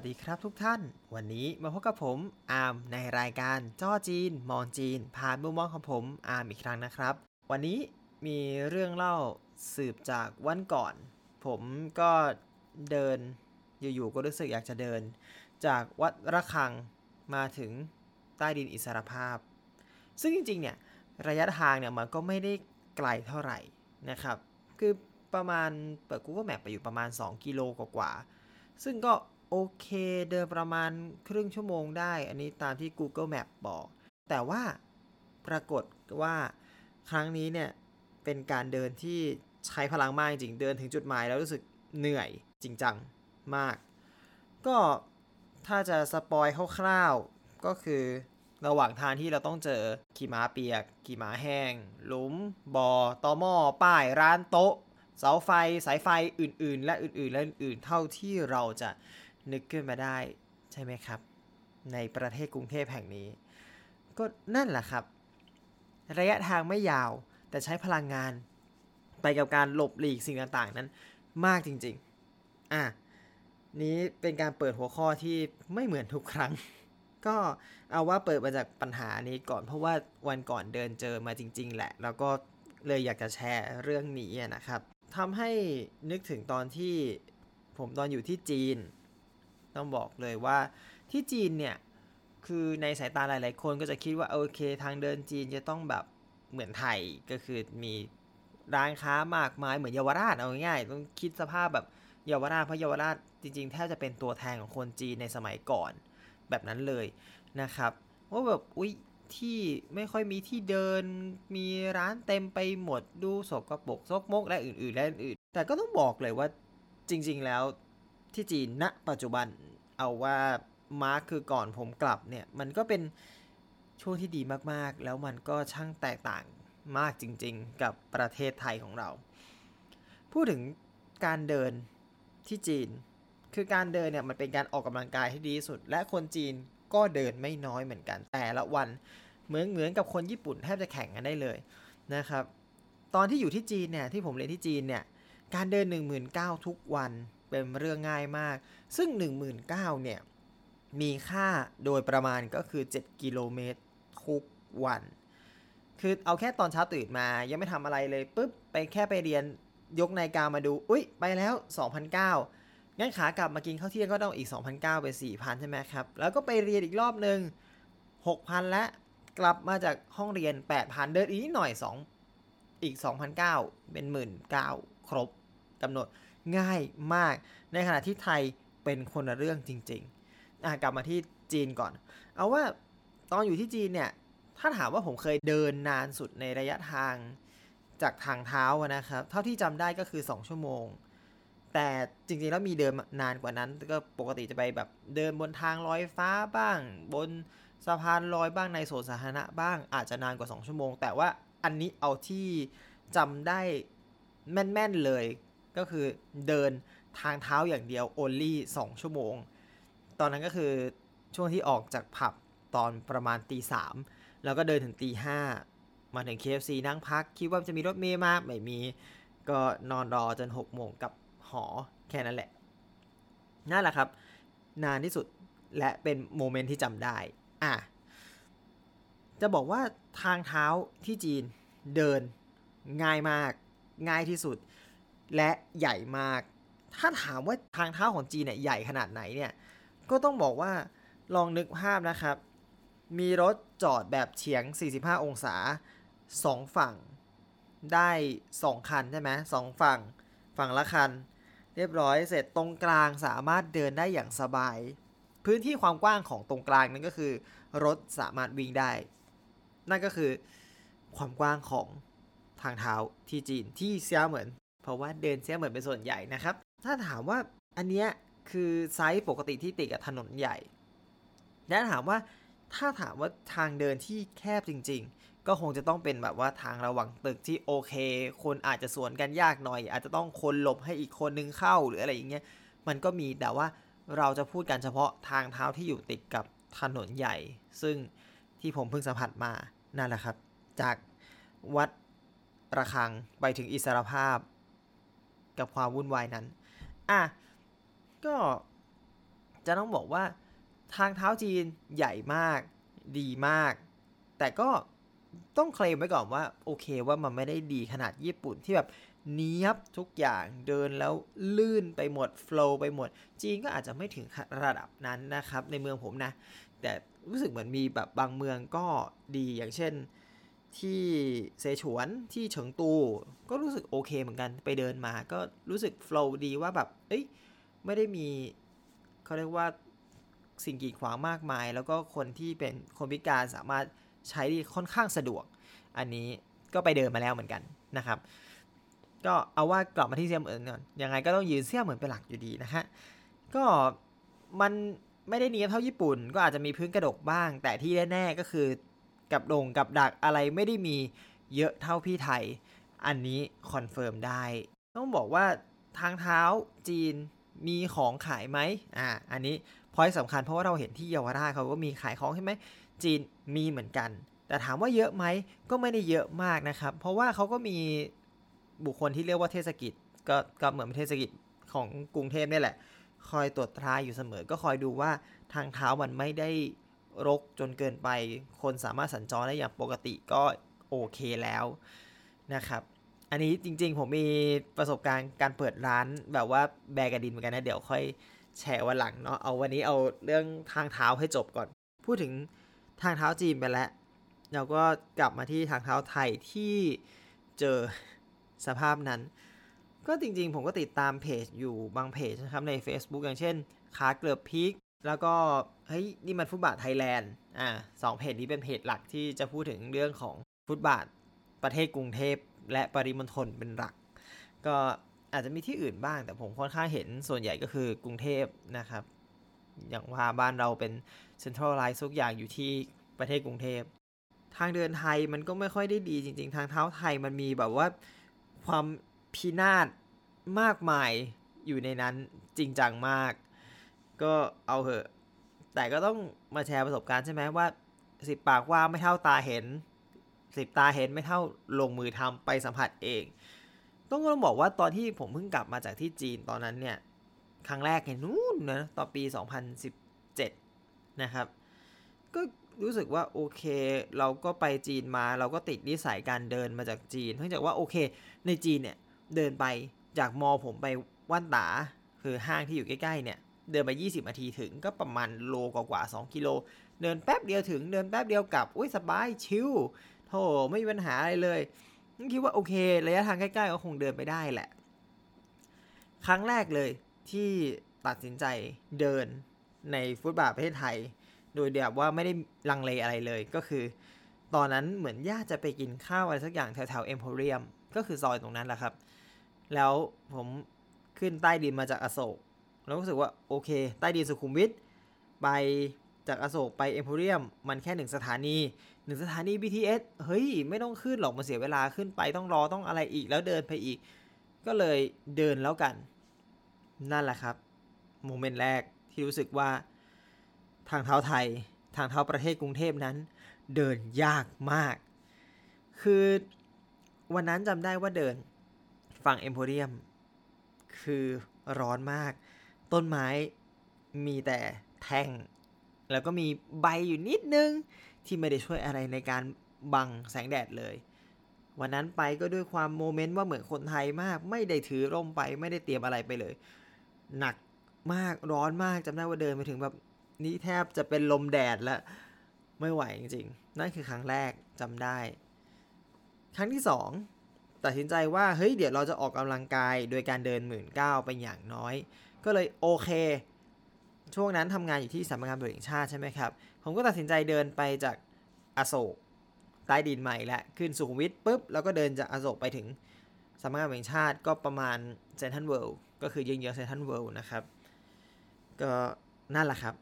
สดีครับทุกท่าน วันนี้มาพบกับผมอาร์มในรายการจ้อจีน มองจีน ผ่านมุมมองของผมอาร์มอีกครั้งนะครับ วันนี้มีเรื่องเล่าสืบจากวันก่อน ผมก็เดินอยู่ๆก็รู้สึกอยากจะเดิน จากวัดระฆังมาถึงใต้ดินอิสรภาพ ซึ่งจริงๆเนี่ยระยะทางเนี่ยมันก็ไม่ได้ไกลเท่าไหร่นะครับ คือประมาณเปิด Google Map ไปอยู่ประมาณ 2 กิโลกว่าๆซึ่งก็ โอเค เดินประมาณครึ่งชั่วโมงได้ อันนี้ตามที่ Google Map บอก แต่ว่าปรากฏว่าครั้งนี้เนี่ย เป็นการเดินที่ใช้พลังมากจริงเดินถึงจุดหมายแล้วรู้สึกเหนื่อยจริงจังมาก ก็ถ้าจะสปอยคร่าวๆก็คือระหว่างทางที่เราต้องเจอขี่ม้าเปียก ขี่ม้าแห้ง หลุมบอ่อตอหม้อป้ายร้านโต๊ะ เสาไฟ สายไฟอื่นๆ และอื่นๆ และอื่นๆ เท่าที่เราจะ นึกขึ้นมาได้ใช่ไหมครับ ในประเทศกรุงเทพแห่งนี้ ก็นั่นแหละครับ ระยะทางไม่ยาวแต่ใช้พลังงาน ไปกับการหลบหลีกสิ่งต่างๆนั้น มากจริงๆ อะ นี้เป็นการเปิดหัวข้อที่ไม่เหมือนทุกครั้ง ก็เอาว่าเปิดมาจากปัญหานี้ก่อนเพราะว่าวันก่อนเดินเจอมาจริง ๆ แหละ แล้วก็เลยอยากจะแชร์เรื่องนี้นะครับทำให้นึกถึงตอนที่ผมตอนอยู่ที่จีน ต้องบอกเลยว่าที่จีนเนี่ย คือในสายตาหลาย ๆ คนก็จะคิดว่าโอเค ทางเดินจีนจะต้องแบบเหมือนไทยก็คือมีร้านค้ามากมายเหมือนเยาวราชเอาง่ายๆต้องคิดสภาพแบบเยาวราชเพราะเยาวราชจริง ๆ แทบจะเป็นตัวแทนของคนจีนในสมัยก่อนแบบนั้นเลยนะครับว่าแบบอุ้ยที่ไม่ค่อยมีที่เดินมีร้านเต็มไปหมดดูสกปรกซกมกและอื่นๆและอื่นๆแต่ก็ต้องบอกเลยว่าจริง ๆ แล้ว ที่จีนณปัจจุบันเอาว่ามาร์คคือก่อนผมกลับเนี่ย มันก็เป็นช่วงที่ดีมากๆ แล้วมันก็ช่างแตกต่างมากจริงๆ กับประเทศไทยของเรา พูดถึงการเดินที่จีน คือการเดินเนี่ยมันเป็นการออกกำลังกายที่ดีที่สุด และคนจีนก็เดินไม่น้อยเหมือนกัน แต่ละวันเหมือนเหมือนกับคนญี่ปุ่นแทบจะแข่งกันได้เลยนะครับ ตอนที่อยู่ที่จีนเนี่ยที่ผมเรียนที่จีนเนี่ยการเดิน 19,000 ทุกวัน เป็นเรื่องง่ายมาก ซึ่ง 19,000เนี่ย มีค่าโดยประมาณก็คือ 7 กิโลเมตรทุกวัน คือเอาแค่ตอนเช้าตื่นมา ยังไม่ทำอะไรเลยปุ๊บ ไปแค่ไปเรียนยกนาฬิกามาดู อุ้ยไปแล้ว 2,009งั้นขากลับมากินข้าวเที่ยงก็ต้องอีก 2,009เป็น4,000 ใช่ไหมครับ แล้วก็ไปเรียนอีกรอบหนึ่ง6,000 และกลับมาจากห้องเรียน 8,000 เดินอีกนิดหน่อย 2 อีก 2,009เป็น 19,000 ครบกำหนด ง่ายมาก ในขณะที่ไทยเป็นคนละเรื่องจริงๆอะกลับมาที่จีนก่อน เอาว่าตอนอยู่ที่จีนเนี่ย ถ้าถามว่าผมเคยเดินนานสุดในระยะทางจากทางเท้านะครับ เท่าที่จำได้ก็คือ 2 ชั่วโมง แต่จริงๆแล้วมีเดินนานกว่านั้น ก็ปกติจะไปแบบเดินบนทางลอยฟ้าบ้าง บนสะพานลอยบ้างในโซนสาธารณะบ้างอาจจะนานกว่า 2 ชั่วโมง แต่ว่าอันนี้เอาที่จำได้แม่นๆเลย ก็คือเดินทางเท้าอย่างเดียว only 2 ชั่วโมง ตอนนั้นก็คือช่วงที่ออกจากผับตอนประมาณตีสามแล้วก็เดินถึงตีห้ามาถึง KFC นั่งพัก คิดว่าจะมีรถเมย์มาไม่มี ก็นอนรอจน6โมงกับหอแค่นั้นแหละ นั่นแหละครับ นานที่สุดและเป็นโมเมนต์ที่จำได้ อะ จะบอกว่าทางเท้าที่จีนเดินง่ายมาก ง่ายที่สุด และใหญ่มาก ถ้าถามว่าทางเท้าของจีนเนี่ยใหญ่ขนาดไหนเนี่ยก็ต้องบอกว่าลองนึกภาพนะครับ มีรถจอดแบบเฉียง 45 องศา 2 ฝั่ง ได้ 2 คันใช่ไหมสองฝั่ง ฝั่งละคัน เรียบร้อยเสร็จตรงกลางสามารถเดินได้อย่างสบาย พื้นที่ความกว้างของตรงกลางนั่นก็คือ รถสามารถวิ่งได้ นั่นก็คือความกว้างของทางเท้าที่จีนที่เซียเหมือน เพราะว่าเดินเซียเหมือนเป็นส่วนใหญ่นะครับ ถ้าถามว่าอันเนี้ยคือไซส์ปกติที่ติดกับถนนใหญ่และถามว่าถ้าถามว่าทางเดินที่แคบจริง ๆ ก็คงจะต้องเป็นแบบว่าทางระหว่างตึกที่โอเค คนอาจจะสวนกันยากหน่อย อาจจะต้องคนหลบให้อีกคนนึงเข้าหรืออะไรอย่างเงี้ย มันก็มีแต่ว่าเราจะพูดกันเฉพาะทางเท้าที่อยู่ติดกับถนนใหญ่ ซึ่งที่ผมเพิ่งสัมผัสมานั่นแหละครับ จากวัดระฆังไปถึงอิสรภาพ กับความวุ่นวายนั้น อะ ก็จะต้องบอกว่าทางเท้าจีนใหญ่มาก ดีมาก แต่ก็ต้องเคลมไว้ก่อนว่า โอเคว่ามันไม่ได้ดีขนาดญี่ปุ่นที่แบบเนี้ยบทุกอย่างเดินแล้วลื่นไปหมดโฟล์ไปหมด จีนก็อาจจะไม่ถึงระดับนั้นนะครับ ในเมืองผมนะ แต่รู้สึกเหมือนมีแบบบางเมืองก็ดีอย่างเช่น ที่เซฉวนที่เฉิงตู ก็รู้สึกโอเคเหมือนกันไปเดินมา ก็รู้สึกโฟล์ดีว่าแบบ เอ้ยไม่ได้มีเขาเรียกว่าสิ่งกีดขวางมากมาย แล้วก็คนที่เป็นคนพิการสามารถใช้ได้ค่อนข้างสะดวก อันนี้ก็ไปเดินมาแล้วเหมือนกันนะครับ ก็เอาว่ากลับมาที่เซี่ยเหมินก่อนยังไงก็ต้องยืนเซี่ยเหมินเป็นหลักอยู่ดีนะฮะก็มันไม่ได้เนียบเท่าญี่ปุ่น ก็อาจจะมีพื้นกระดกบ้าง แต่ที่แน่ๆก็คือ กับโด่งกับดักอะไรไม่ได้มีเยอะเท่าพี่ไทย อันนี้ confirm ได้ ต้องบอกว่าทางเท้าจีนมีของขายไหมอ่า อันนี้พอยสำคัญเพราะว่าเราเห็นที่เยาวราชเขาก็มีขายของใช่ไหม จีนมีเหมือนกัน แต่ถามว่าเยอะไหมก็ไม่ได้เยอะมากนะครับ เพราะว่าเขาก็มีบุคคลที่เรียกว่าเทศกิจ ก็ก็เหมือนเทศกิจของกรุงเทพนี่แหละ คอยตรวจตราอยู่เสมอ ก็คอยดูว่าทางเท้ามันไม่ได้ รกจนเกินไป คนสามารถสัญจรได้อย่างปกติก็โอเคแล้วนะครับอันนี้จริงๆ ผมมีประสบการณ์การเปิดร้านแบบว่าแบกระดินเหมือนกันนะ เดี๋ยวค่อยแชร์วันหลังเนาะเอาวันนี้เอาเรื่องทางเท้าให้จบก่อน พูดถึงทางเท้าจีนไปแล้ว เราก็กลับมาที่ทางเท้าไทยที่เจอสภาพนั้น ก็จริงๆ ผมก็ติดตามเพจอยู่บางเพจนะครับใน Facebook อย่างเช่นขาเกลือบพีก แล้วก็เฮ้ยนี่มันฟุตบาทไทยแลนด์อ่าสองเพจนี้เป็นเพจหลักที่จะพูดถึงเรื่องของฟุตบาทประเทศกรุงเทพและปริมณฑลเป็นหลัก ก็อาจจะมีที่อื่นบ้าง แต่ผมค่อนข้างเห็นส่วนใหญ่ก็คือกรุงเทพนะครับ อย่างว่าบ้านเราเป็นเซ็นทรัลไลซ์ทุกอย่างอยู่ที่ประเทศกรุงเทพทางเดินไทยมันก็ไม่ค่อยได้ดีจริง ๆ ทางเท้าไทยมันมีแบบว่าความพินาศมากมายอยู่ในนั้นจริงจังมาก ก็เอาเหอะ แต่ก็ต้องมาแชร์ประสบการณ์ใช่ไหมว่าสิบปากว่าไม่เท่าตาเห็นสิบตาเห็นไม่เท่าลงมือทำไปสัมผัสเอง ต้องต้องบอกว่าตอนที่ผมเพิ่งกลับมาจากที่จีนตอนนั้นเนี่ย ครั้งแรกเห็นนู่นนะตอนปี 2017 นะครับ ก็รู้สึกว่าโอเค เราก็ไปจีนมาเราก็ติดนิสัยการเดินมาจากจีนเนื่องจากว่าโอเค ในจีนเนี่ยเดินไปจากมอผมไปว่านตาคือห้างที่อยู่ใกล้ๆเนี่ย เดินไป 20นาทีถึงก็ประมาณโลกว่าๆ2กิโล เดินแป๊บเดียวถึง เดินแป๊บเดียวกลับ อุ้ยสบายชิลโธ่ไม่มีปัญหาอะไรเลยคิดว่าโอเคระยะทางใกล้ๆก็คงเดินไปได้แหละ ครั้งแรกเลยที่ตัดสินใจเดินในฟุตบาทประเทศไทย โดยแบบว่าไม่ได้ลังเลอะไรเลยก็คือ ตอนนั้นเหมือนญาติจะไปกินข้าวอะไรสักอย่างแถวๆเอ็มโพเรียมก็คือซอยตรงนั้นแหละครับ แล้วผมขึ้นใต้ดินมาจากอโศก แล้วรู้สึกว่าโอเค ใต้ดินสุขุมวิทไปจากอโศกไปเอ็มโพเรียมมันแค่หนึ่งสถานีหนึ่งสถานี BTS เฮ้ย ไม่ต้องขึ้นหรอกมาเสียเวลาขึ้นไปต้องรอต้องอะไรอีกแล้วเดินไปอีก ก็เลยเดินแล้วกัน นั่นแหละครับโมเมนต์แรกที่รู้สึกว่าทางเท้าไทย ทางเท้าประเทศกรุงเทพนั้น เดินยากมาก คือวันนั้นจำได้ว่าเดินฝั่งเอ็มโพเรียมคือร้อนมาก ต้นไม้มีแต่แท่ง แล้วก็มีใบอยู่นิดนึง ที่ไม่ได้ช่วยอะไรในการบังแสงแดดเลย วันนั้นไปก็ด้วยความโมเมนต์ว่าเหมือนคนไทยมาก ไม่ได้ถือร่มไปไม่ได้เตรียมอะไรไปเลย หนักมากร้อนมากจำได้ว่าเดินไปถึงแบบนี้แทบจะเป็นลมแดดแล้วไม่ไหวจริงๆ นั่นคือครั้งแรกจำได้ ครั้งที่สองตัดสินใจว่าเฮ้ยเดี๋ยวเราจะออกกำลังกายโดยการเดินหมื่นเก้าไปอย่างน้อย ก็เลยโอเค ช่วงนั้นทำงานอยู่ที่สำนักงานตำรวจแห่งชาติใช่ไหมครับ ผมก็ตัดสินใจเดินไปจากอโศกใต้ดินใหม่และขึ้นสุขุมวิทปุ๊บ แล้วก็เดินจากอโศกไปถึงสำนักงานตำรวจแห่งชาติก็ประมาณเซนทันเวิลด์ก็คือยิงเยอะเซนทันเวิลด์นะครับ ก็นั่นแหละครับ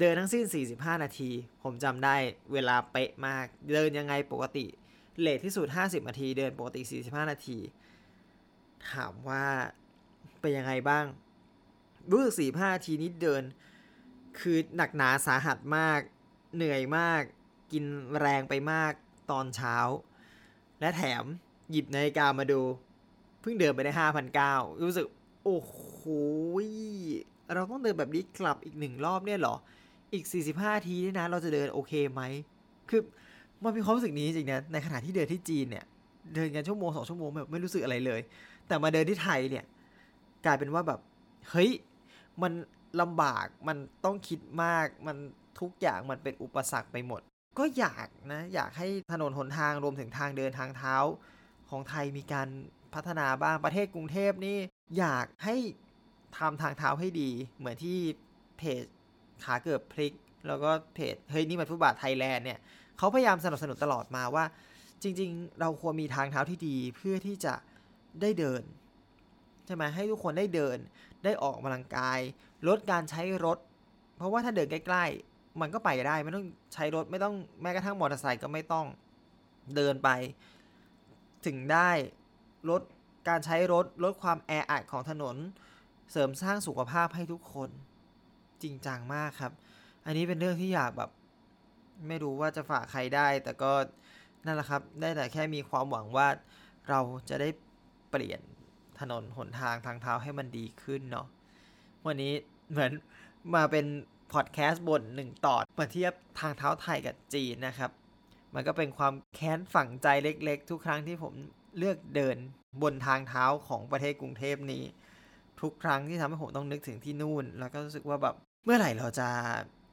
เดินทั้งสิ้น 45 นาที ผมจำได้เวลาเป๊ะมาก เดินยังไงปกติเลทที่สุด 50 นาที เดินปกติ 45 นาที ถามว่าเป็นยังไงบ้าง รู้สึก45นาทีนี้เดิน คือหนักหนาสาหัสมาก เหนื่อยมาก กินแรงไปมากตอนเช้า และแถมหยิบนาฬิกามาดู เพิ่งเดินไปได้5,900รู้สึก โอ้โหเราต้องเดินแบบนี้กลับอีกหนึ่งรอบเนี่ยหรอ อีก 45 ทีนี่นะ เราจะเดินโอเคไหม คือมันมีความรู้สึกนี้จริงนะในขณะที่เดินที่จีนเนี่ย เดินกันชั่วโมงสองชั่วโมงแบบไม่รู้สึกอะไรเลย แต่มาเดินที่ไทยเนี่ย กลายเป็นว่าแบบ เฮ้ย มันลำบากมันต้องคิดมากมันทุกอย่างมันเป็นอุปสรรคไปหมด ก็อยากนะอยากให้ถนนหนทางรวมถึงทางเดินทางเท้า ของไทยมีการพัฒนาบ้างประเทศกรุงเทพนี่อยากให้ทำทางเท้าให้ดี เหมือนที่เพจขาเกือบพลิก แล้วก็เพจเฮ้ยนี่มันฟุตบาทไทยแลนด์เนี่ยเขาพยายามสนับสนุนตลอดมาว่า จริง ๆ เราควรมีทางเท้าที่ดีเพื่อที่จะได้เดินใช่ไหมให้ทุกคนได้เดิน ได้ออกกำลังกาย ลดการใช้รถ เพราะว่าถ้าเดินใกล้ ๆ มันก็ไปได้ไม่ต้องใช้รถไม่ต้องแม้กระทั่งมอเตอร์ไซค์ก็ไม่ต้องเดินไป ถึงได้ลดการใช้รถลดความแออัดของถนน เสริมสร้างสุขภาพให้ทุกคนจริงจังมากครับ อันนี้เป็นเรื่องที่อยากแบบ ไม่รู้ว่าจะฝากใครได้ แต่ก็นั่นแหละครับ ได้แต่แค่มีความหวังว่าเราจะได้เปลี่ยน ถนนหนทางทางเท้าให้มันดีขึ้นเนาะวันนี้เหมือนมาเป็นพอดแคสต์บนหนึ่งตอนมาเทียบทางเท้าไทยกับจีนนะครับ มันก็เป็นความแค้นฝังใจเล็กๆ ทุกครั้งที่ผมเลือกเดินบนทางเท้าของประเทศกรุงเทพนี้ ทุกครั้งที่ทำให้ผมต้องนึกถึงที่นู่น แล้วก็รู้สึกว่าแบบเมื่อไหร่เราจะ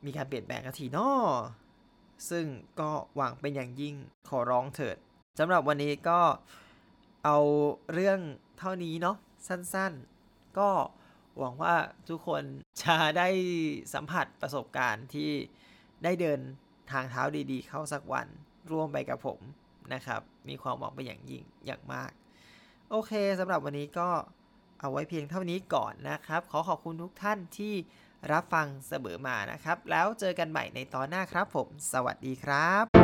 มีการเปลี่ยนแปลงกันทีนอซึ่งก็หวังเป็นอย่างยิ่งขอร้องเถิดสำหรับวันนี้ก็ เอาเรื่องเท่านี้เนาะสั้นๆ ก็หวังว่าทุกคนจะได้สัมผัสประสบการณ์ที่ได้เดินทางเท้าดีๆ เข้าสักวันร่วมไปกับผมนะครับ มีความหวังเป็นอย่างยิ่งอย่างมาก โอเคสำหรับวันนี้ก็เอาไว้เพียงเท่านี้ก่อนนะครับ ขอขอบคุณทุกท่านที่รับฟังเสมอมานะครับ แล้วเจอกันใหม่ในตอนหน้าครับผม สวัสดีครับ